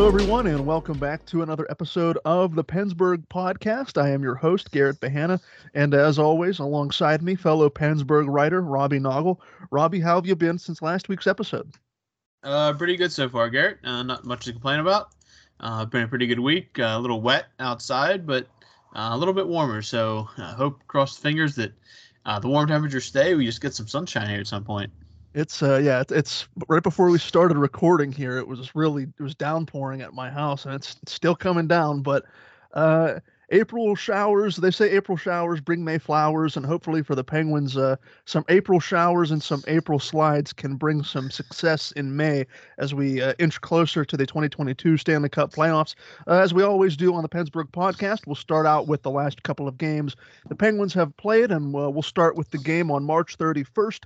Hello, everyone, and welcome back to another episode of the PensBurgh Podcast. I am your host, Garrett Bahana, and as always, alongside me, fellow PensBurgh writer Robbie Noggle. Robbie, how have you been since last week's episode? Uh, pretty good so far, Garrett. Uh, not much to complain about. Uh, been a pretty good week. Uh, a little wet outside, but uh, a little bit warmer. So I hope, cross fingers, that uh, the warm temperatures stay. We just get some sunshine here at some point. It's uh, yeah, it's, it's right before we started recording here. It was really it was downpouring at my house, and it's still coming down. But uh, April showers, they say April showers bring May flowers, and hopefully for the Penguins, uh, some April showers and some April slides can bring some success in May as we uh, inch closer to the 2022 Stanley Cup playoffs. Uh, as we always do on the PensBurgh podcast, we'll start out with the last couple of games the Penguins have played, and uh, we'll start with the game on March 31st.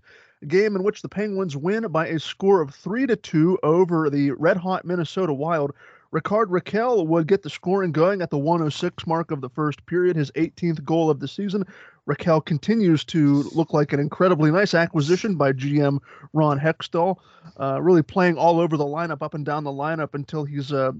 Game in which the Penguins win by a score of three to two over the red hot Minnesota Wild. Rickard Rakell would get the scoring going at the 106 mark of the first period, his 18th goal of the season. Rakell continues to look like an incredibly nice acquisition by GM Ron Hextall, uh, really playing all over the lineup, up and down the lineup until he's uh,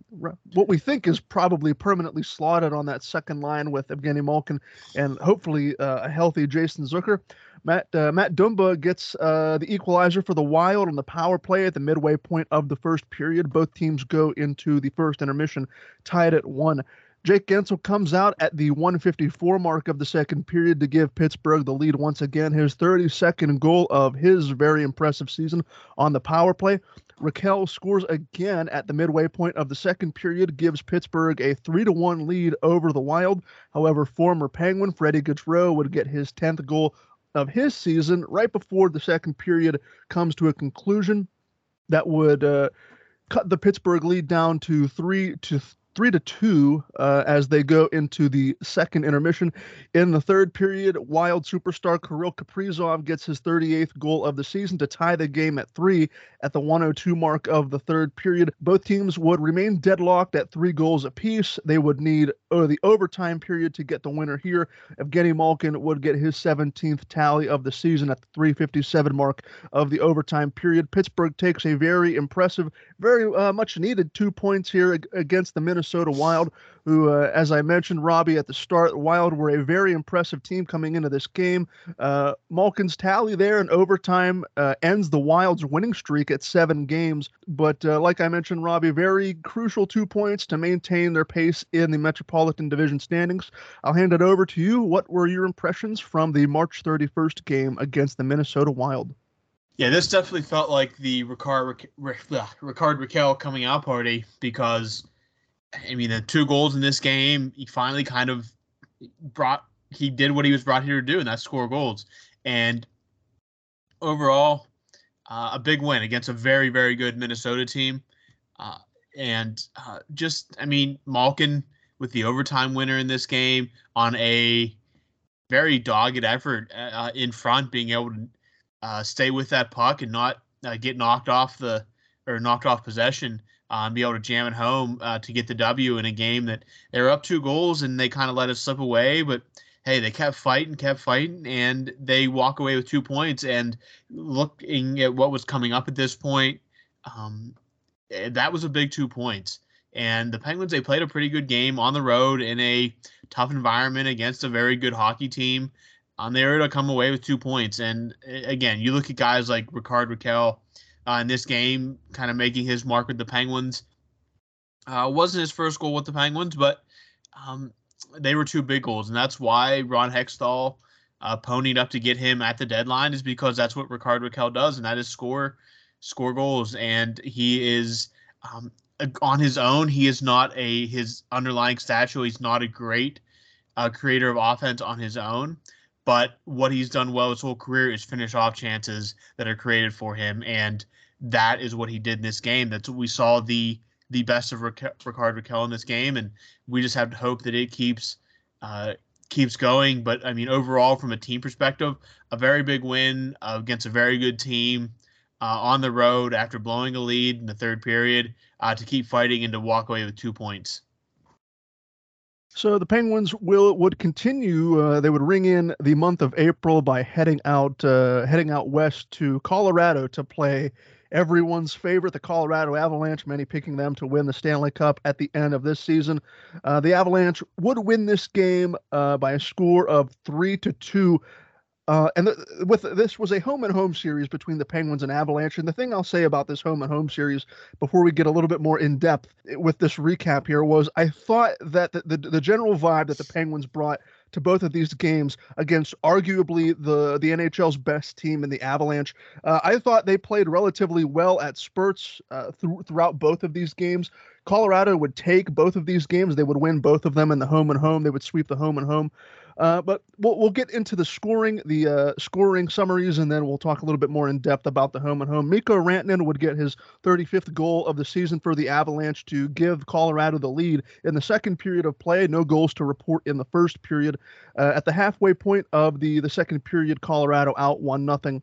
what we think is probably permanently slotted on that second line with Evgeny Malkin and hopefully uh, a healthy Jason Zucker. Matt uh, Matt Dumba gets uh, the equalizer for the Wild on the power play at the midway point of the first period. Both teams go into the first intermission tied at one. Jake Guentzel comes out at the 154 mark of the second period to give Pittsburgh the lead once again. His 32nd goal of his very impressive season on the power play. Rakell scores again at the midway point of the second period, gives Pittsburgh a 3 to 1 lead over the Wild. However, former Penguin Freddie Gaudreau would get his 10th goal of his season right before the second period comes to a conclusion that would uh, cut the Pittsburgh lead down to 3 to three to two uh, as they go into the second intermission. In the third period, Wild superstar Kirill Kaprizov gets his 38th goal of the season to tie the game at three at the 102 mark of the third period. Both teams would remain deadlocked at three goals apiece. They would need uh, the overtime period to get the winner here. Evgeny Malkin would get his 17th tally of the season at the 357 mark of the overtime period. Pittsburgh takes a very impressive, very uh, much needed two points here against the Minnesota Wild, who, uh, as I mentioned, Robbie at the start, Wild were a very impressive team coming into this game. Uh, Malkin's tally there in overtime uh, ends the Wild's winning streak at seven games. But uh, like I mentioned, Robbie, very crucial two points to maintain their pace in the Metropolitan Division standings. I'll hand it over to you. What were your impressions from the March 31st game against the Minnesota Wild? Yeah, this definitely felt like the Rickard, Rickard Rakell coming out party because, I mean, the two goals in this game, he finally kind of brought he did what he was brought here to do, and that's score goals. And overall, uh, a big win against a very, very good Minnesota team. Uh, and uh, just, I mean, Malkin with the overtime winner in this game on a very dogged effort uh, in front, being able to uh, stay with that puck and not uh, get knocked off the or knocked off possession and be able to jam it home uh, to get the W in a game that they were up two goals and they kind of let it slip away. But hey, they kept fighting, kept fighting, and they walk away with two points. And looking at what was coming up at this point, um, eh, that was a big two points. And the Penguins, they played a pretty good game on the road in a tough environment against a very good hockey team. Um, they were to come away with two points. And eh, again, you look at guys like Rickard Rakell uh, in this game, kind of making his mark with the Penguins. Uh, wasn't his first goal with the Penguins, but um, they were two big goals, and that's why Ron Hextall uh, ponied up to get him at the deadline is because that's what Rickard Rakell does, and that is score score goals. And he is um, on his own. He is not a his underlying statue. He's not a great uh, creator of offense on his own. But what he's done well his whole career is finish off chances that are created for him, and that is what he did in this game. That's what we saw the the best of Rickard Rakell in this game, and we just have to hope that it keeps uh, keeps going. But I mean, overall, from a team perspective, a very big win uh, against a very good team uh, on the road after blowing a lead in the third period uh, to keep fighting and to walk away with two points. So the Penguins will would continue. Uh, they would ring in the month of April by heading out uh, heading out west to Colorado to play everyone's favorite, the Colorado Avalanche. Many picking them to win the Stanley Cup at the end of this season. Uh, the Avalanche would win this game uh, by a score of three to two. Uh, and with this was a home and home series between the Penguins and Avalanche. And the thing I'll say about this home and home series before we get a little bit more in depth with this recap here was I thought that the, the, the general vibe that the Penguins brought to both of these games against arguably the the NHL's best team in the Avalanche. Uh, I thought they played relatively well at spurts uh, th- throughout both of these games. Colorado would take both of these games; they would win both of them in the home and home. They would sweep the home and home. Uh, but we'll, we'll get into the scoring, the uh, scoring summaries, and then we'll talk a little bit more in depth about the home and home. Mikko Rantanen would get his 35th goal of the season for the Avalanche to give Colorado the lead in the second period of play. No goals to report in the first period. Uh, at the halfway point of the the second period, Colorado out one nothing.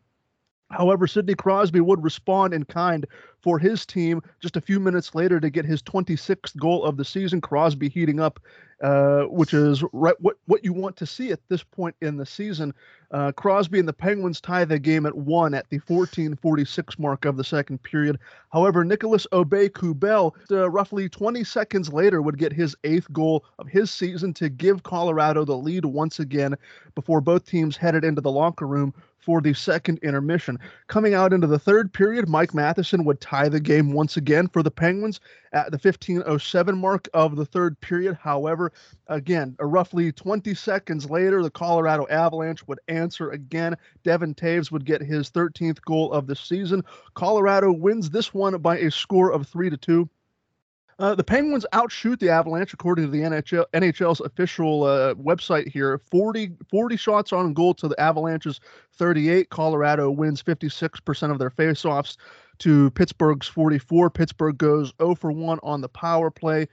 However, Sidney Crosby would respond in kind for his team just a few minutes later to get his 26th goal of the season. Crosby heating up, uh, which is right what what you want to see at this point in the season. Uh, Crosby and the Penguins tie the game at one at the 14:46 mark of the second period. However, Nicholas Aube-Kubel, uh, roughly 20 seconds later, would get his eighth goal of his season to give Colorado the lead once again before both teams headed into the locker room for the second intermission. Coming out into the third period, Mike Matheson would tie the game once again for the Penguins at the 1507 mark of the third period. However, again, roughly 20 seconds later, the Colorado Avalanche would answer again. Devon Toews would get his 13th goal of the season. Colorado wins this one by a score of 3 to 2. Uh, the Penguins outshoot the Avalanche, according to the NHL, NHL's official uh, website here. 40, 40 shots on goal to the Avalanche's 38. Colorado wins 56% of their faceoffs to Pittsburgh's 44. Pittsburgh goes 0 for 1 on the power play.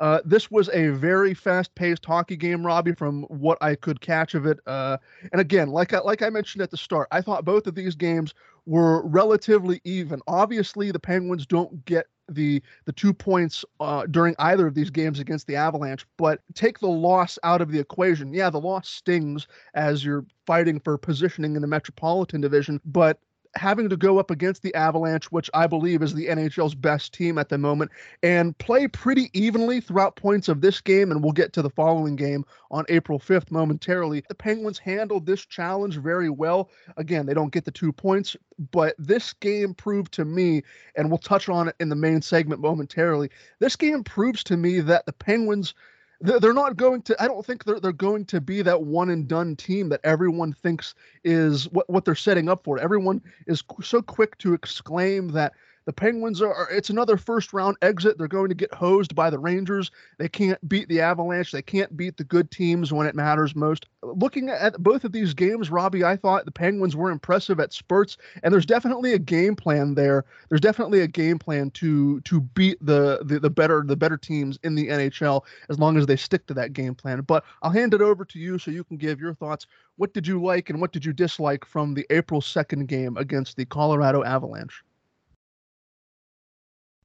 Uh, this was a very fast-paced hockey game, Robbie, from what I could catch of it. Uh, and again, like I, like I mentioned at the start, I thought both of these games were relatively even. Obviously, the Penguins don't get the the two points uh, during either of these games against the Avalanche, but take the loss out of the equation. Yeah, the loss stings as you're fighting for positioning in the Metropolitan Division, but having to go up against the Avalanche, which I believe is the NHL's best team at the moment, and play pretty evenly throughout points of this game. And we'll get to the following game on April 5th momentarily. The Penguins handled this challenge very well. Again, they don't get the two points, but this game proved to me, and we'll touch on it in the main segment momentarily. This game proves to me that the Penguins they're not going to i don't think they're, they're going to be that one and done team that everyone thinks is what, what they're setting up for. Everyone is so quick to exclaim that The Penguins are, it's another first round exit. They're going to get hosed by the Rangers. They can't beat the Avalanche. They can't beat the good teams when it matters most. Looking at both of these games, Robbie, I thought the Penguins were impressive at spurts, and there's definitely a game plan there. There's definitely a game plan to to beat the the, the better the better teams in the NHL as long as they stick to that game plan. But I'll hand it over to you so you can give your thoughts. What did you like and what did you dislike from the April 2nd game against the Colorado Avalanche?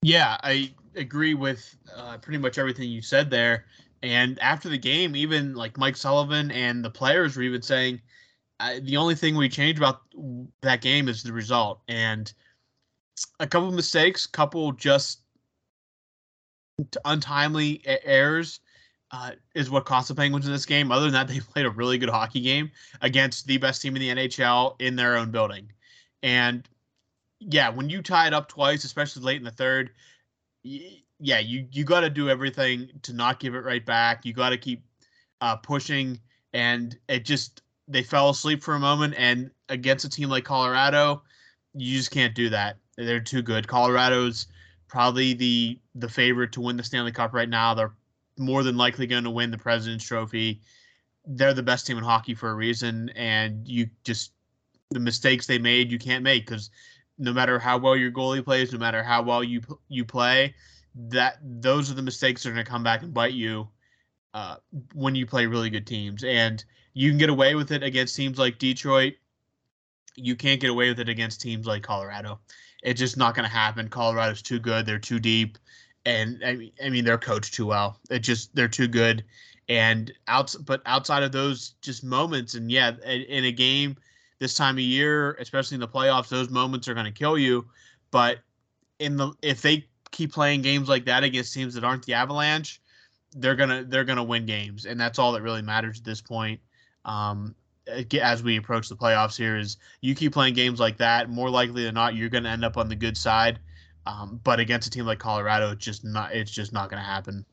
Yeah, I agree with uh, pretty much everything you said there. And after the game, even like Mike Sullivan and the players were even saying the only thing we changed about that game is the result. And a couple mistakes, couple just untimely errors uh, is what cost the Penguins in this game. Other than that, they played a really good hockey game against the best team in the NHL in their own building. And yeah, when you tie it up twice, especially late in the third, yeah, you you got to do everything to not give it right back. You got to keep uh, pushing, and it just they fell asleep for a moment. And against a team like Colorado, you just can't do that. They're too good. Colorado's probably the the favorite to win the Stanley Cup right now. They're more than likely going to win the President's Trophy. They're the best team in hockey for a reason, and you just the mistakes they made you can't make because no matter how well your goalie plays, no matter how well you you play, that those are the mistakes that are going to come back and bite you uh, when you play really good teams. And you can get away with it against teams like Detroit. You can't get away with it against teams like Colorado. It's just not going to happen. Colorado's too good. They're too deep, and I mean, I mean, they're coached too well. It just they're too good. And out, but outside of those just moments, and yeah, in a game this time of year, especially in the playoffs, those moments are going to kill you. But in the if they keep playing games like that against teams that aren't the Avalanche, they're gonna they're gonna win games, and that's all that really matters at this point. Um, as we approach the playoffs here, is you keep playing games like that, more likely than not, you're gonna end up on the good side. Um, but against a team like Colorado, it's just not it's just not gonna happen.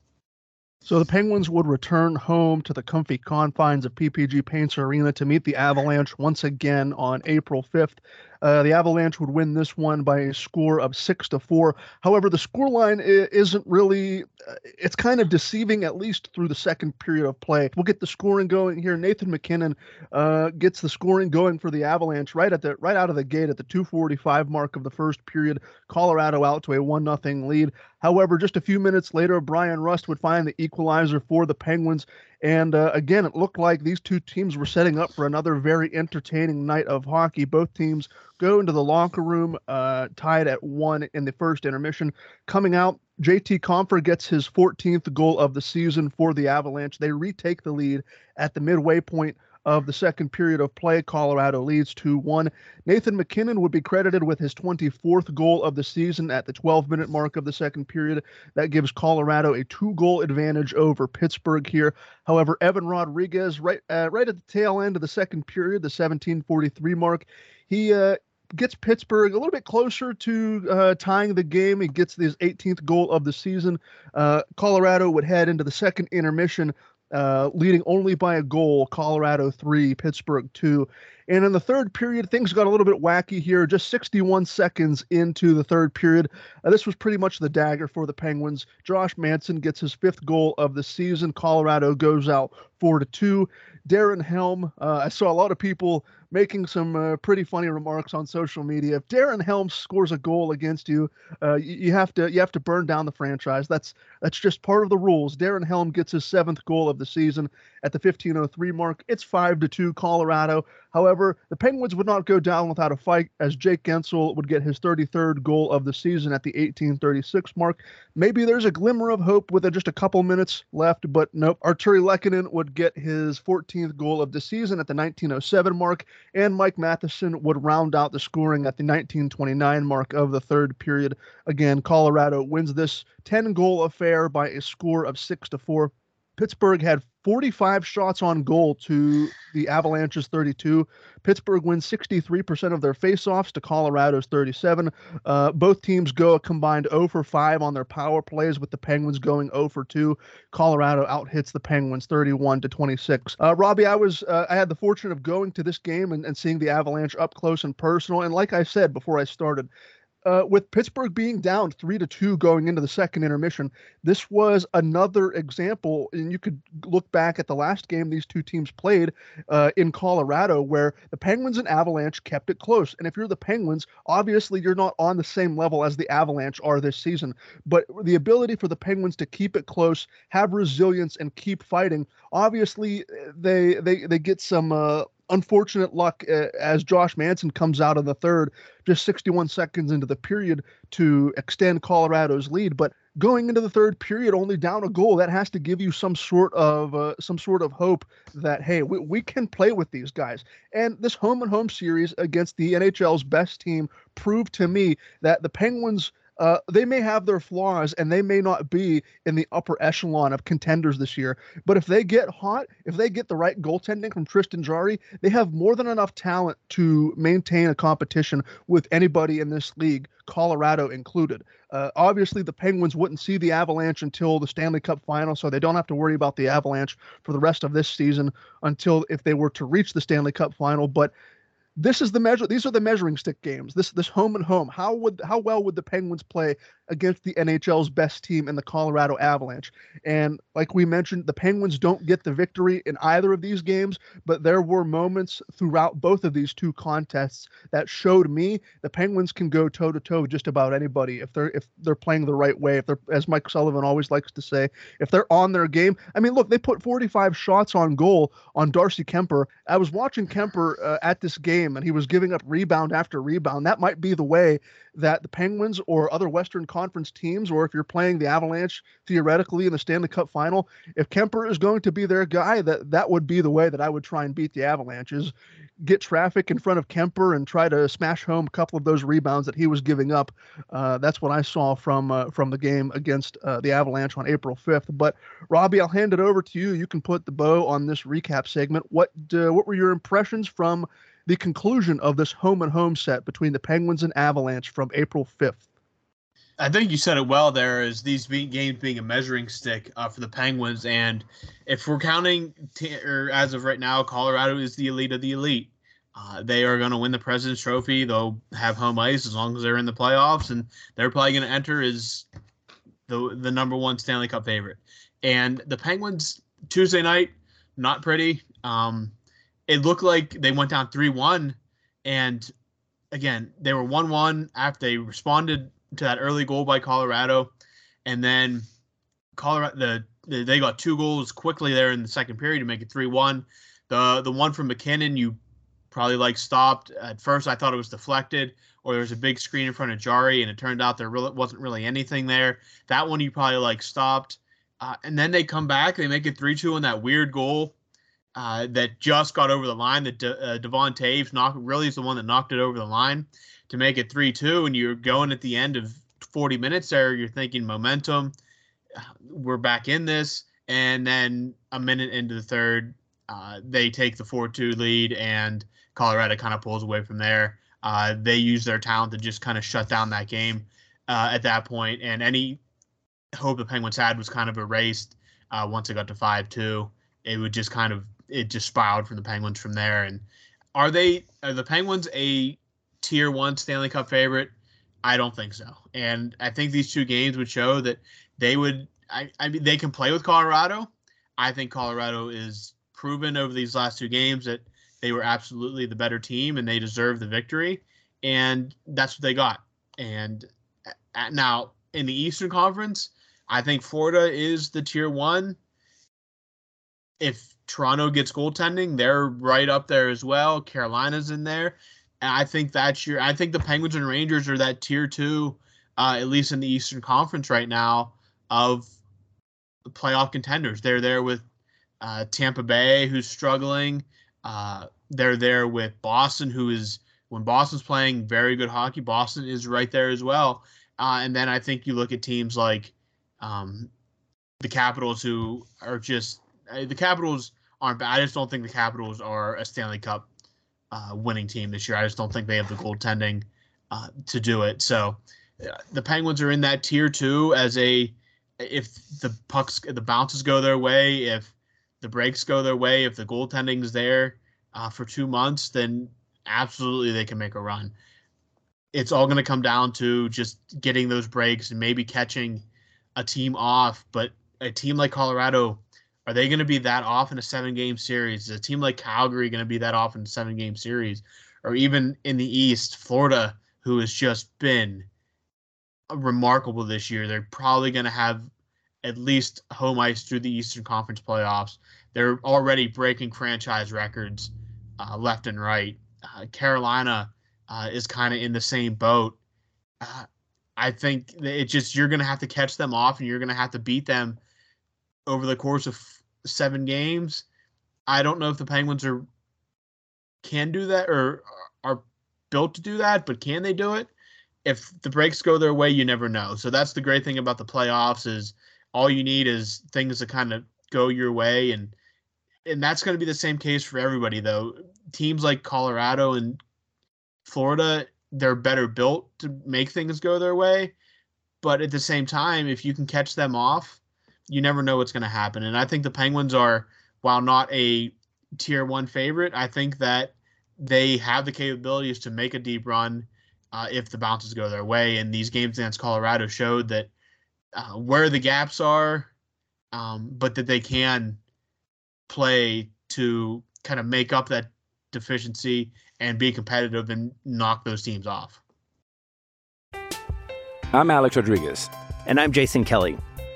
So the Penguins would return home to the comfy confines of PPG Paints Arena to meet the Avalanche once again on April 5th. Uh, the Avalanche would win this one by a score of six to four. However, the scoreline isn't really, uh, it's kind of deceiving, at least through the second period of play. We'll get the scoring going here. Nathan MacKinnon uh, gets the scoring going for the Avalanche right at the right out of the gate at the 245 mark of the first period. Colorado out to a one nothing lead. However, just a few minutes later, Bryan Rust would find the equalizer for the Penguins. And uh, again, it looked like these two teams were setting up for another very entertaining night of hockey. Both teams go into the locker room uh, tied at one in the first intermission. Coming out, JT Compher gets his 14th goal of the season for the Avalanche. They retake the lead at the midway point of the second period of play. Colorado leads 2 1. Nathan MacKinnon would be credited with his 24th goal of the season at the 12 minute mark of the second period. That gives Colorado a two goal advantage over Pittsburgh here. However, Evan Rodrigues, right, uh, right at the tail end of the second period, the 1743 mark, he uh, gets Pittsburgh a little bit closer to uh, tying the game. He gets his 18th goal of the season. Uh, Colorado would head into the second intermission uh, leading only by a goal, Colorado 3, Pittsburgh 2. And in the third period, things got a little bit wacky here. Just 61 seconds into the third period, uh, this was pretty much the dagger for the Penguins. Josh Manson gets his fifth goal of the season. Colorado goes out 4 to 2. Darren Helm, uh, I saw a lot of people making some uh, pretty funny remarks on social media. If Darren Helm scores a goal against you, uh, you, you, have to you have to burn down the franchise. That's that's just part of the rules. Darren Helm gets his seventh goal of the season at the 15:03 mark. It's five to two Colorado. However, the Penguins would not go down without a fight, as Jake Guentzel would get his 33rd goal of the season at the 18:36 mark. Maybe there's a glimmer of hope with just a couple minutes left, but nope. Artturi Lehkonen would get his 14th goal of the season at the 1907 mark and Mike Matheson would round out the scoring at the 1929 mark of the third period. Again, Colorado wins this 10 goal affair by a score of 6 to 4. Pittsburgh had 45 shots on goal to the Avalanche's 32. Pittsburgh wins 63% of their faceoffs to Colorado's 37. Uh, both teams go a combined 0 for 5 on their power plays, with the Penguins going 0 for 2. Colorado outhits the Penguins 31 to 26. Uh, Robbie, I was uh, I had the fortune of going to this game and, and seeing the Avalanche up close and personal. And like I said before I started, uh, with Pittsburgh being down three to two going into the second intermission, this was another example. And you could look back at the last game these two teams played uh, in Colorado, where the Penguins and Avalanche kept it close. And if you're the Penguins, obviously you're not on the same level as the Avalanche are this season. But the ability for the Penguins to keep it close, have resilience, and keep fighting, obviously they they they get some. Uh, unfortunate luck uh, as Josh Manson comes out of the third, just 61 seconds into the period to extend Colorado's lead. But going into the third period, only down a goal, that has to give you some sort of uh, some sort of hope that hey, we, we can play with these guys. And this home and home series against the NHL's best team proved to me that the Penguins uh, they may have their flaws and they may not be in the upper echelon of contenders this year. But if they get hot, if they get the right goaltending from Tristan Jarry, they have more than enough talent to maintain a competition with anybody in this league, Colorado included. Uh, obviously, the Penguins wouldn't see the Avalanche until the Stanley Cup final, so they don't have to worry about the Avalanche for the rest of this season until if they were to reach the Stanley Cup final. But this is the measure these are the measuring stick games this this home and home. How would how well would the penguins play against the nhl's best team in the colorado avalanche. And like we mentioned the penguins don't get the victory in either of these games but there were moments throughout both of these two contests that showed me the penguins can go toe to toe just about anybody if they're if they're playing the right way if they're as mike sullivan always likes to say if they're on their game. I mean look they put 45 shots on goal on darcy kuemper i was watching kuemper uh, at this game and he was giving up rebound after rebound. That might be the way that the Penguins or other Western Conference teams, or if you're playing the Avalanche theoretically in the Stanley Cup final, if Kuemper is going to be their guy, that that would be the way that I would try and beat the Avalanches get traffic in front of Kuemper and try to smash home a couple of those rebounds that he was giving up. Uh, that's what I saw from uh, from the game against uh, the Avalanche on April 5th. But Robbie, I'll hand it over to you. You can put the bow on this recap segment. What uh, what were your impressions from the conclusion of this home and home set between the Penguins and Avalanche from April 5th? I think you said it well there is these games being a measuring stick uh, for the Penguins. And if we're counting, t- or as of right now, Colorado is the elite of the elite. Uh, they are going to win the President's Trophy. They'll have home ice as long as they're in the playoffs, and they're probably going to enter as the the number one Stanley Cup favorite. And the Penguins Tuesday night, not pretty. Um, it looked like they went down 3 1. And again, they were 1 1 after they responded to that early goal by Colorado. And then Colorado, the, the they got two goals quickly there in the second period to make it 3 1. The, the one from MacKinnon you probably like stopped. At first, I thought it was deflected, or there was a big screen in front of Jarry, and it turned out there really wasn't really anything there. That one you probably like stopped. Uh, and then they come back, they make it 3 2 on that weird goal uh, that just got over the line. That De- uh, Devon Toews knocked really is the one that knocked it over the line to make it three two, and you're going at the end of 40 minutes there. You're thinking momentum. We're back in this, and then a minute into the third, uh, they take the four two lead, and Colorado kind of pulls away from there. Uh, they use their talent to just kind of shut down that game uh, at that point, and any hope the Penguins had was kind of erased uh, once it got to five two. It would just kind of it just spiraled from the Penguins from there. And are they are the Penguins a tier one Stanley Cup favorite? I don't think so. And I think these two games would show that they would. I, I mean, they can play with Colorado. I think Colorado is proven over these last two games that they were absolutely the better team and they deserve the victory. And that's what they got. And at, now in the Eastern Conference, I think Florida is the tier one. If Toronto gets goaltending, they're right up there as well. Carolina's in there. And I think that's your I think the Penguins and Rangers are that tier two, uh, at least in the Eastern Conference right now, of playoff contenders. They're there with uh, Tampa Bay, who's struggling. Uh, they're there with Boston, who is when Boston's playing very good hockey. Boston is right there as well. Uh, and then I think you look at teams like um, the Capitals, who are just uh, the Capitals aren't bad. I just don't think the Capitals are a Stanley Cup uh, winning team this year. I just don't think they have the goaltending uh, to do it. So uh, the Penguins are in that tier two as a if the pucks the bounces go their way, if the breaks go their way, if the goaltending's there uh, for two months, then absolutely they can make a run. it's all going to come down to just getting those breaks and maybe catching a team off. But a team like Colorado, are they going to be that off in a seven game series? Is a team like Calgary going to be that off in a seven game series? Or even in the East, Florida, who has just been remarkable this year, they're probably going to have at least home ice through the Eastern Conference playoffs. They're already breaking franchise records uh, left and right. Uh, Carolina uh, is kind of in the same boat. Uh, I think it just you're going to have to catch them off, and you're going to have to beat them over the course of seven games. I don't know if the Penguins are can do that or are built to do that, but can they do it? If the breaks go their way, you never know. So that's the great thing about the playoffs is all you need is things to kind of go your way and and that's going to be the same case for everybody though. Teams like Colorado and Florida, they're better built to make things go their way, but at the same time, if you can catch them off, you never know what's going to happen. And I think the Penguins are while not a tier 1 favorite, I think that they have the capabilities to make a deep run uh, if the bounces go their way. And these games against Colorado showed that uh, where the gaps are, um, but that they can play to kind of make up that deficiency and be competitive and knock those teams off. I'm Alex Rodriguez. And I'm Jason Kelly.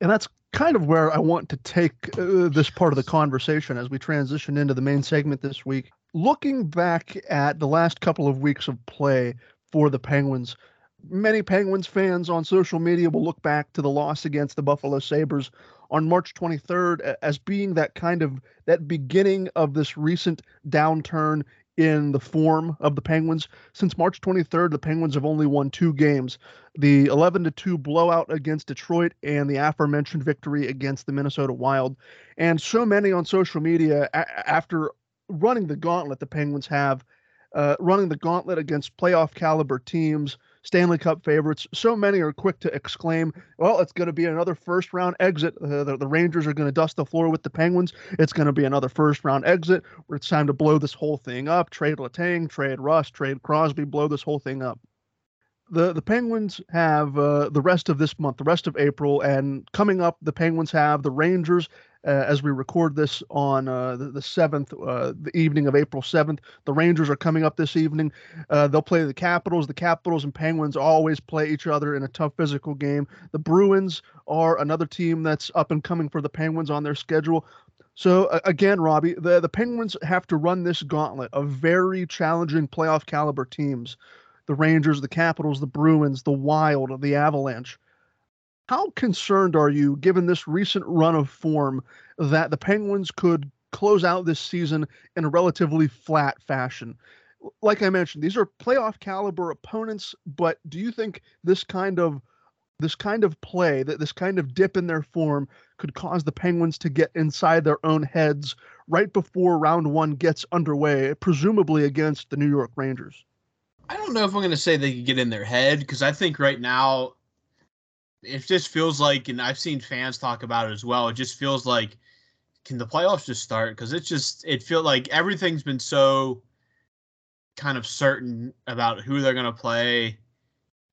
And that's kind of where I want to take uh, this part of the conversation as we transition into the main segment this week. Looking back at the last couple of weeks of play for the Penguins, many Penguins fans on social media will look back to the loss against the Buffalo Sabres on March 23rd as being that kind of that beginning of this recent downturn in the form of the Penguins. Since March 23rd, the Penguins have only won two games the 11 to 2 blowout against Detroit and the aforementioned victory against the Minnesota Wild. And so many on social media, a- after running the gauntlet the Penguins have, uh, running the gauntlet against playoff caliber teams, Stanley Cup favorites, so many are quick to exclaim, well, it's going to be another first round exit. Uh, the, the Rangers are going to dust the floor with the Penguins. It's going to be another first round exit where it's time to blow this whole thing up. Trade Letang, trade Russ, trade Crosby, blow this whole thing up the the Penguins have uh, the rest of this month, the rest of April, and coming up, the Penguins have the Rangers. Uh, as we record this on uh, the, the 7th, uh, the evening of April 7th, the Rangers are coming up this evening. Uh, they'll play the Capitals. The Capitals and Penguins always play each other in a tough physical game. The Bruins are another team that's up and coming for the Penguins on their schedule. So uh, again, Robbie, the, the Penguins have to run this gauntlet of very challenging playoff caliber teams the Rangers, the Capitals, the Bruins, the Wild, the Avalanche. How concerned are you, given this recent run of form, that the Penguins could close out this season in a relatively flat fashion? Like I mentioned, these are playoff caliber opponents, but do you think this kind of this kind of play, that this kind of dip in their form could cause the Penguins to get inside their own heads right before round one gets underway, presumably against the New York Rangers? I don't know if I'm going to say they could get in their head because I think right now it just feels like, and I've seen fans talk about it as well. It just feels like, can the playoffs just start? Because it's just, it feels like everything's been so kind of certain about who they're going to play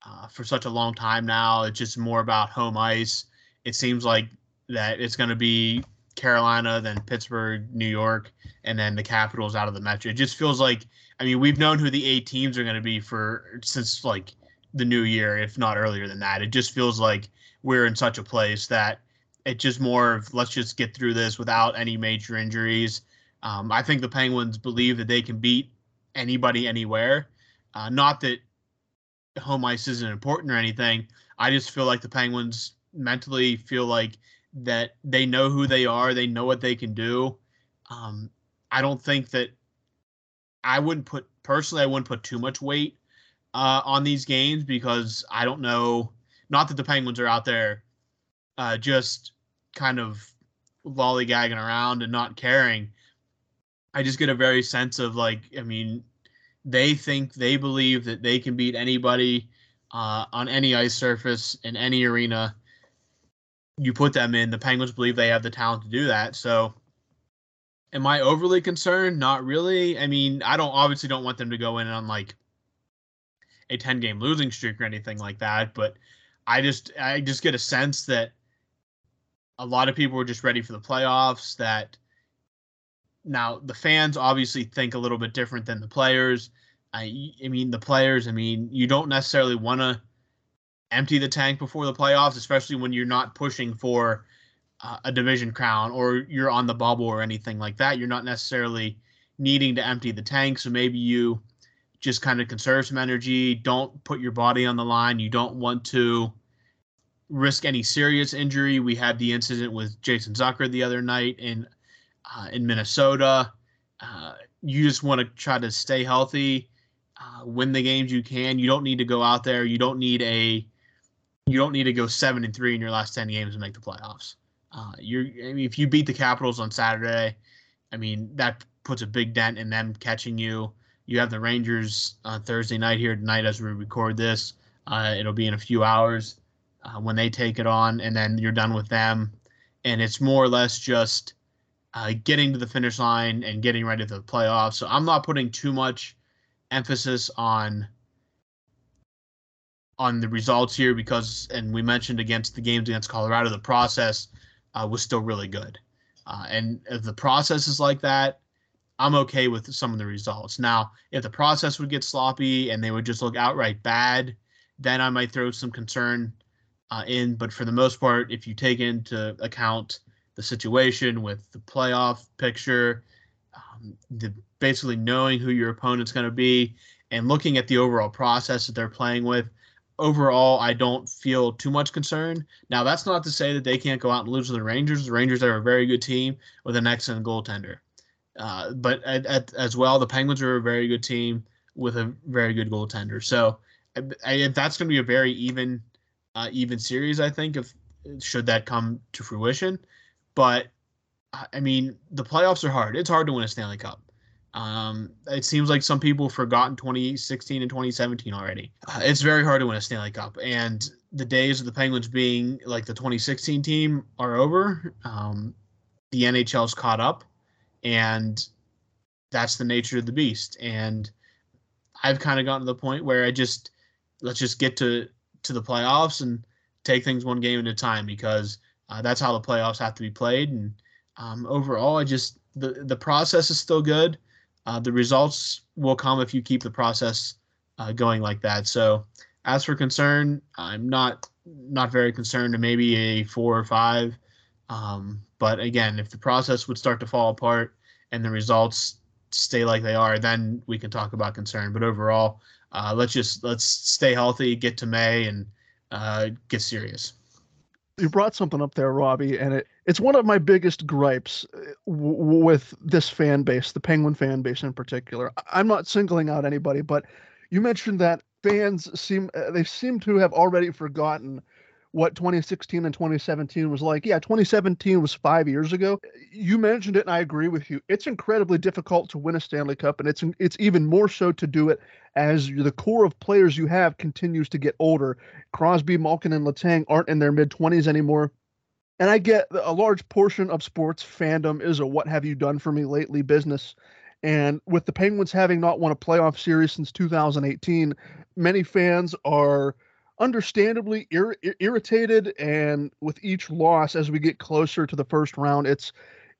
uh, for such a long time now. It's just more about home ice. It seems like that it's going to be Carolina, then Pittsburgh, New York, and then the Capitals out of the Metro. It just feels like I mean we've known who the eight teams are going to be for since like the new year, if not earlier than that. It just feels like we're in such a place that it just more of let's just get through this without any major injuries. Um, I think the Penguins believe that they can beat anybody anywhere. Uh, not that home ice isn't important or anything. I just feel like the Penguins mentally feel like that they know who they are, they know what they can do. Um, I don't think that I wouldn't put personally, I wouldn't put too much weight uh, on these games because I don't know. Not that the Penguins are out there uh, just kind of lollygagging around and not caring. I just get a very sense of like, I mean, they think they believe that they can beat anybody uh, on any ice surface in any arena. You put them in. The Penguins believe they have the talent to do that. So, am I overly concerned? Not really. I mean, I don't obviously don't want them to go in on like a 10 game losing streak or anything like that, but I just I just get a sense that a lot of people were just ready for the playoffs that now the fans obviously think a little bit different than the players. I, I mean, the players. I mean, you don't necessarily want to empty the tank before the playoffs, especially when you're not pushing for uh, a division crown or you're on the bubble or anything like that. You're not necessarily needing to empty the tank, so maybe you just kind of conserve some energy. Don't put your body on the line. You don't want to risk any serious injury. We had the incident with Jason Zucker the other night in uh, in Minnesota. Uh, you just want to try to stay healthy, uh, win the games you can. You don't need to go out there. You don't need a you don't need to go seven and three in your last ten games to make the playoffs. Uh, you're I mean, if you beat the Capitals on Saturday, I mean that puts a big dent in them catching you. You have the Rangers on Thursday night here tonight as we record this. Uh, it'll be in a few hours uh, when they take it on, and then you're done with them. And it's more or less just uh, getting to the finish line and getting ready for the playoffs. So I'm not putting too much emphasis on on the results here because, and we mentioned against the games against Colorado, the process uh, was still really good. Uh, and if the process is like that, I'm okay with some of the results. Now, if the process would get sloppy and they would just look outright bad, then I might throw some concern uh, in. But for the most part, if you take into account the situation with the playoff picture, um, the basically knowing who your opponent's going to be, and looking at the overall process that they're playing with, overall, I don't feel too much concern. Now, that's not to say that they can't go out and lose to the Rangers. The Rangers are a very good team with an excellent goaltender. Uh, but at, at, as well, the Penguins are a very good team with a very good goaltender. So I, that's going to be a very even, uh, even series. I think if should that come to fruition. But I mean, the playoffs are hard. It's hard to win a Stanley Cup. Um, it seems like some people have forgotten 2016 and 2017 already. Uh, it's very hard to win a Stanley Cup, and the days of the Penguins being like the 2016 team are over. Um, the NHL's caught up, and that's the nature of the beast. And I've kind of gotten to the point where I just let's just get to to the playoffs and take things one game at a time because uh, that's how the playoffs have to be played. And um, overall, I just the the process is still good. Uh, the results will come if you keep the process uh, going like that. So, as for concern, I'm not not very concerned to maybe a four or five. Um, but again, if the process would start to fall apart and the results stay like they are, then we can talk about concern. But overall, uh, let's just let's stay healthy, get to May, and uh, get serious you brought something up there, Robbie, and it, it's one of my biggest gripes uh, w- with this fan base, the Penguin fan base in particular. I'm not singling out anybody, but you mentioned that fans seem uh, they seem to have already forgotten what 2016 and 2017 was like. Yeah, 2017 was five years ago. You mentioned it, and I agree with you. It's incredibly difficult to win a Stanley Cup, and it's it's even more so to do it as the core of players you have continues to get older. Crosby, Malkin, and Letang aren't in their mid 20s anymore. And I get a large portion of sports fandom is a what have you done for me lately business. And with the Penguins having not won a playoff series since 2018, many fans are understandably ir- irritated and with each loss as we get closer to the first round it's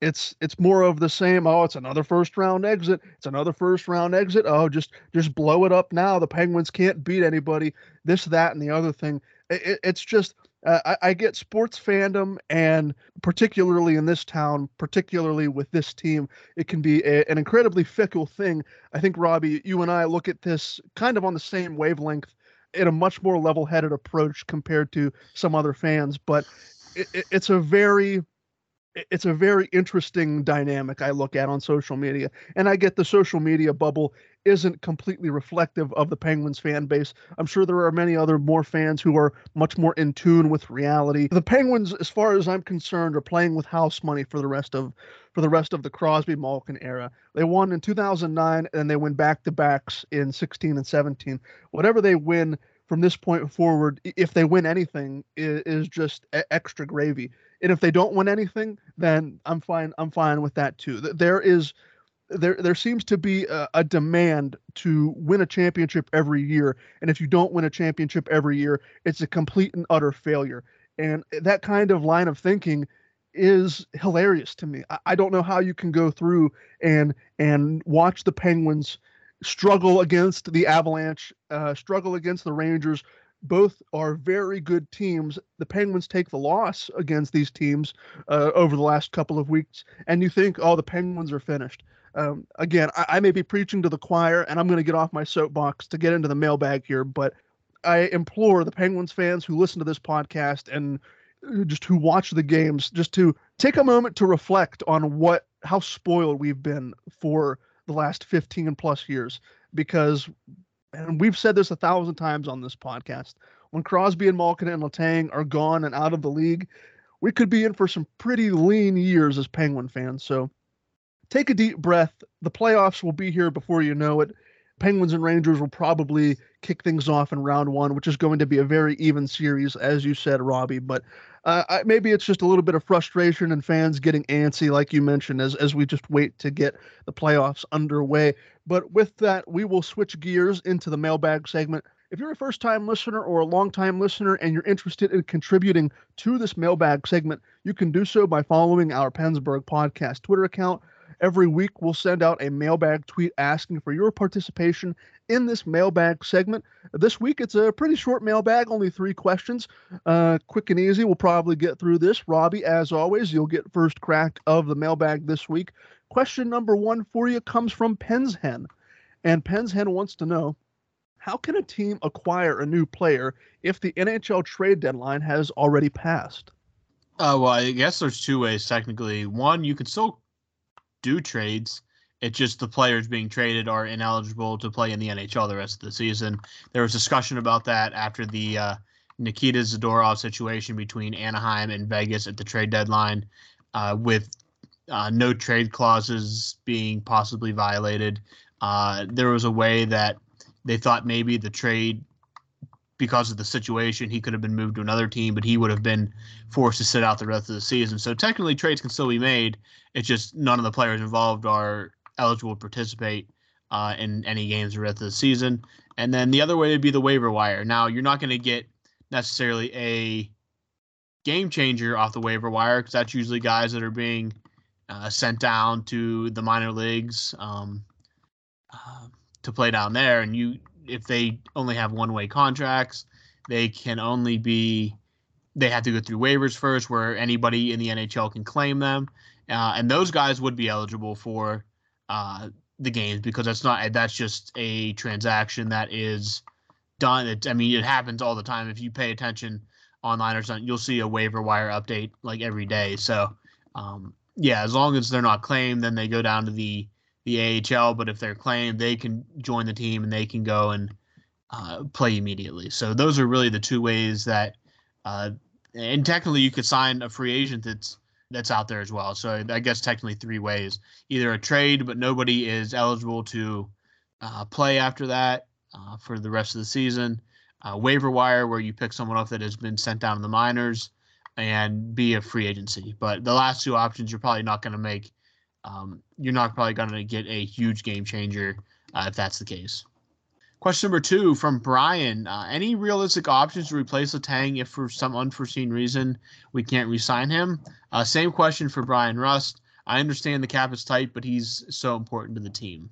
it's it's more of the same. Oh, it's another first round exit. It's another first round exit. Oh, just just blow it up now. The Penguins can't beat anybody. This, that, and the other thing. It, it's just uh, I, I, get sports fandom, and particularly in this town, particularly with this team, it can be a, an incredibly fickle thing. I think Robbie, you and I look at this kind of on the same wavelength in a much more level-headed approach compared to some other fans, but it, it, it's a very it's a very interesting dynamic I look at on social media. And I get the social media bubble isn't completely reflective of the Penguins fan base. I'm sure there are many other more fans who are much more in tune with reality. The Penguins, as far as I'm concerned, are playing with house money for the rest of for the rest of the Crosby Malkin era. They won in 2009 and they win back to backs in 16 and 17. Whatever they win from this point forward, if they win anything, is, just extra gravy and if they don't win anything, then I'm fine. I'm fine with that too. There is there there seems to be a, a, demand to win a championship every year, and if you don't win a championship every year, it's a complete and utter failure. And that kind of line of thinking is hilarious to me. I, I don't know how you can go through and and watch the Penguins struggle against the Avalanche, uh, struggle against the Rangers, both are very good teams. The Penguins take the loss against these teams uh, over the last couple of weeks, and you think, oh, the Penguins are finished. Um, again, I, I, may be preaching to the choir, and I'm going to get off my soapbox to get into the mailbag here, but I implore the Penguins fans who listen to this podcast and Uh, just who watch the games just to take a moment to reflect on what how spoiled we've been for the last 15 plus years because and we've said this a thousand times on this podcast. When Crosby and Malkin and Letang are gone and out of the league, we could be in for some pretty lean years as Penguin fans. So take a deep breath. The playoffs will be here before you know it. Penguins and Rangers will probably kick things off in round one, which is going to be a very even series, as you said, Robbie. But uh, I, maybe it's just a little bit of frustration and fans getting antsy, like you mentioned, as as we just wait to get the playoffs underway. But with that, we will switch gears into the mailbag segment. If you're a first time listener or a long time listener and you're interested in contributing to this mailbag segment, you can do so by following our PensBurgh podcast Twitter account Every week, we'll send out a mailbag tweet asking for your participation in this mailbag segment. This week, it's a pretty short mailbag, only three questions. Uh, quick and easy. We'll probably get through this. Robbie, as always, you'll get first crack of the mailbag this week. Question number one for you comes from Penshen. And Penshen wants to know how can a team acquire a new player if the NHL trade deadline has already passed? Uh, well, I guess there's two ways technically. One, you can still do trades. It's just the players being traded are ineligible to play in the NHL the rest of the season. There was discussion about that after the uh, Nikita Zadorov situation between Anaheim and Vegas at the trade deadline, uh, with uh, no trade clauses being possibly violated. Uh, there was a way that they thought maybe the trade because of the situation, he could have been moved to another team, but he would have been forced to sit out the rest of the season. So technically, trades can still be made. It's just none of the players involved are eligible to participate uh, in any games the rest of the season. And then the other way would be the waiver wire. Now, you're not going to get necessarily a game changer off the waiver wire because that's usually guys that are being uh, sent down to the minor leagues um, uh, to play down there. And you if they only have one way contracts, they can only be they have to go through waivers first, where anybody in the NHL can claim them, uh, and those guys would be eligible for uh, the games because that's not that's just a transaction that is done. It, I mean, it happens all the time. If you pay attention online or something, you'll see a waiver wire update like every day. So, um, yeah, as long as they're not claimed, then they go down to the the AHL, but if they're claimed, they can join the team and they can go and uh, play immediately. So those are really the two ways that, uh, and technically you could sign a free agent that's that's out there as well. So I guess technically three ways: either a trade, but nobody is eligible to uh, play after that uh, for the rest of the season. waiver wire, where you pick someone up that has been sent down to the minors, and be a free agency. But the last two options, you're probably not going to make um, you're not probably going to get a huge game changer uh, if that's the case. Question number two from Brian: uh, Any realistic options to replace Letang if, for some unforeseen reason, we can't re-sign him? Uh, same question for Bryan Rust. I understand the cap is tight, but he's so important to the team.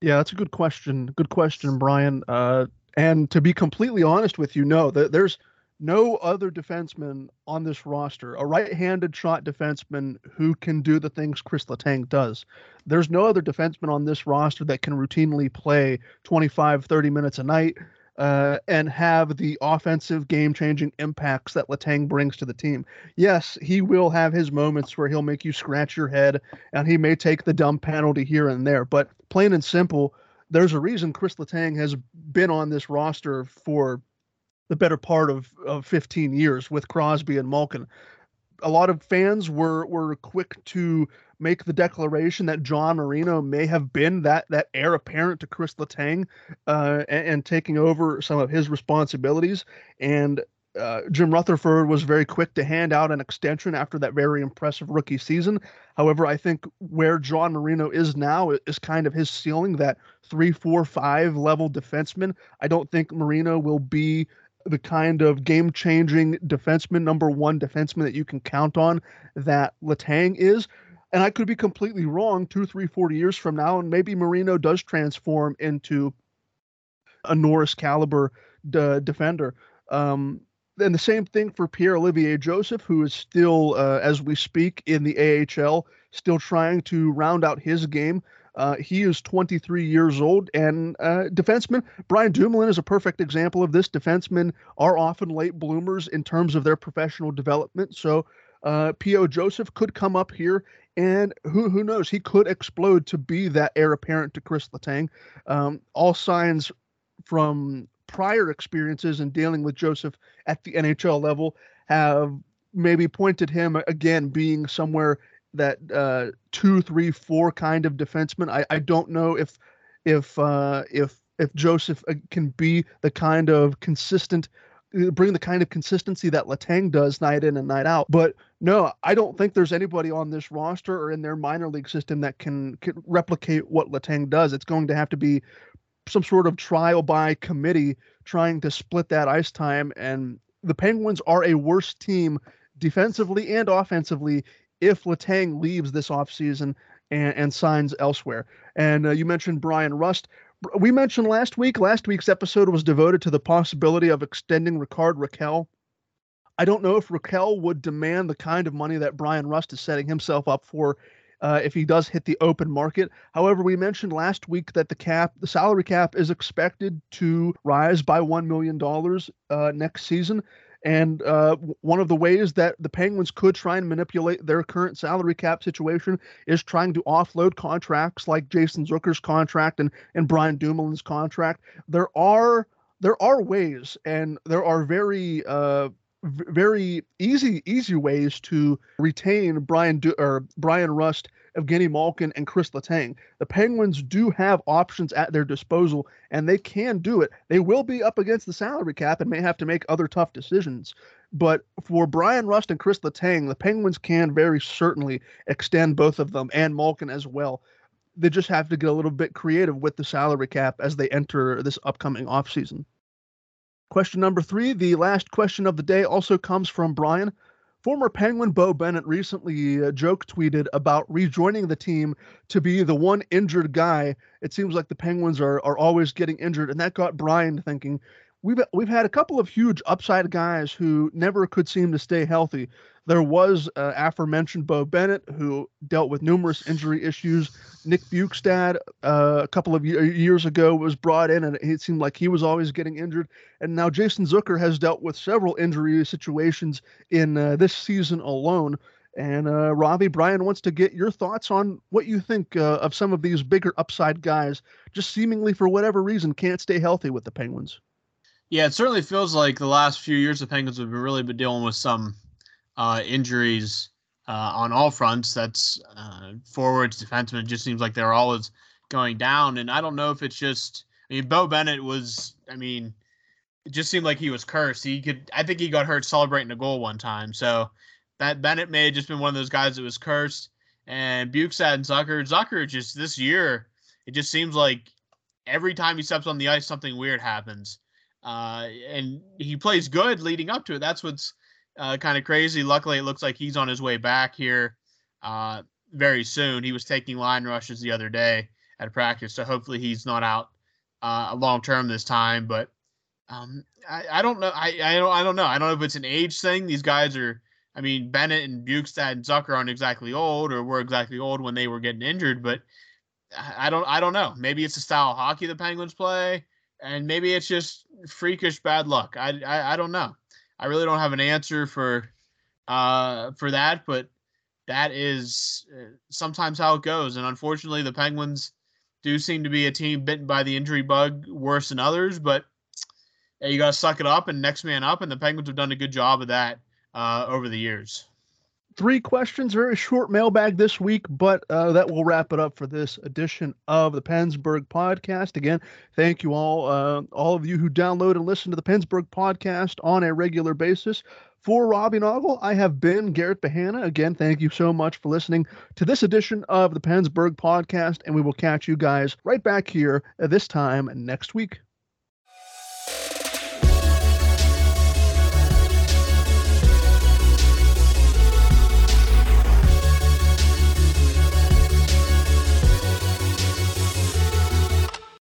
Yeah, that's a good question. Good question, Brian. Uh, and to be completely honest with you, no, th- there's no other defenseman on this roster, a right-handed shot defenseman who can do the things Chris Letang does. There's no other defenseman on this roster that can routinely play 25, 30 minutes a night uh, and have the offensive game-changing impacts that Letang brings to the team. Yes, he will have his moments where he'll make you scratch your head, and he may take the dumb penalty here and there. But plain and simple, there's a reason Chris Letang has been on this roster for the better part of, of 15 years with Crosby and Malkin. A lot of fans were were quick to make the declaration that John Marino may have been that that heir apparent to Chris Letang uh, and, and, taking over some of his responsibilities. And uh, Jim Rutherford was very quick to hand out an extension after that very impressive rookie season. However, I think where John Marino is now is kind of his ceiling, that three, four, five level defenseman. I don't think Marino will be the kind of game changing defenseman, number one defenseman that you can count on that Letang is. And I could be completely wrong two, three, four years from now, and maybe Marino does transform into a Norris caliber defender. Um, and the same thing for Pierre Olivier Joseph, who is still, uh, as we speak, in the AHL, still trying to round out his game. Uh, he is 23 years old, and uh, defenseman Brian Dumoulin is a perfect example of this. Defensemen are often late bloomers in terms of their professional development. So, uh, P.O. Joseph could come up here, and who who knows, he could explode to be that heir apparent to Chris Letang. Um, all signs from prior experiences in dealing with Joseph at the NHL level have maybe pointed him again being somewhere that uh, two, three, four kind of defenseman. I, I don't know if if uh, if if Joseph uh, can be the kind of consistent uh, bring the kind of consistency that Letang does night in and night out. But no, I don't think there's anybody on this roster or in their minor league system that can, can replicate what Letang does. It's going to have to be some sort of trial by committee trying to split that ice time. And the Penguins are a worse team defensively and offensively if Letang leaves this offseason and, and signs elsewhere. And uh, you mentioned Bryan Rust. We mentioned last week, last week's episode was devoted to the possibility of extending Rickard Rakell. I don't know if Rakell would demand the kind of money that Bryan Rust is setting himself up for uh, if he does hit the open market. However, we mentioned last week that the cap, the salary cap, is expected to rise by $1 million uh, next season. And uh, one of the ways that the Penguins could try and manipulate their current salary cap situation is trying to offload contracts like Jason Zucker's contract and, and Brian Dumoulin's contract. There are there are ways, and there are very uh, very easy easy ways to retain Brian du- or Bryan Rust Evgeny Malkin, and Chris Letang. The Penguins do have options at their disposal, and they can do it. They will be up against the salary cap and may have to make other tough decisions. But for Bryan Rust and Chris Letang, the Penguins can very certainly extend both of them and Malkin as well. They just have to get a little bit creative with the salary cap as they enter this upcoming offseason. Question number three, the last question of the day, also comes from Brian. Former Penguin Beau Bennett recently uh, joke tweeted about rejoining the team to be the one injured guy. It seems like the Penguins are are always getting injured, and that got Brian thinking we've we've had a couple of huge upside guys who never could seem to stay healthy. There was uh, aforementioned Beau Bennett, who dealt with numerous injury issues. Nick Bjugstad, uh, a couple of years ago, was brought in, and it seemed like he was always getting injured. And now Jason Zucker has dealt with several injury situations in uh, this season alone. And uh, Robbie Brian wants to get your thoughts on what you think uh, of some of these bigger upside guys, just seemingly for whatever reason can't stay healthy with the Penguins. Yeah, it certainly feels like the last few years the Penguins have really been dealing with some uh, injuries uh, on all fronts. That's uh, forwards, defensemen. It just seems like they're always going down. And I don't know if it's just. I mean, Beau Bennett was. I mean, it just seemed like he was cursed. He could. I think he got hurt celebrating a goal one time. So that Bennett may have just been one of those guys that was cursed. And Bjugstad and Zucker. Zucker just this year, it just seems like every time he steps on the ice, something weird happens. Uh, and he plays good leading up to it. That's what's uh, kind of crazy. Luckily, it looks like he's on his way back here. Uh, very soon. He was taking line rushes the other day at practice, so hopefully he's not out uh, long term this time. But um, I, I don't know. I, I don't I don't know. I don't know if it's an age thing. These guys are. I mean, Bennett and Bjugstad and Zucker aren't exactly old, or were exactly old when they were getting injured. But I don't I don't know. Maybe it's the style of hockey the Penguins play, and maybe it's just freakish bad luck. I I, I don't know. I really don't have an answer for uh for that, but that is uh, sometimes how it goes. And unfortunately, the Penguins do seem to be a team bitten by the injury bug worse than others. But you got to suck it up and next man up. And the Penguins have done a good job of that uh, over the years. Three questions, very short mailbag this week, but uh, that will wrap it up for this edition of the PensBurgh podcast. Again, thank you all, uh, all of you who download and listen to the PensBurgh podcast on a regular basis. For Robbie Noggle, I have been Garrett Bahana. Again, thank you so much for listening to this edition of the PensBurgh podcast, and we will catch you guys right back here this time next week.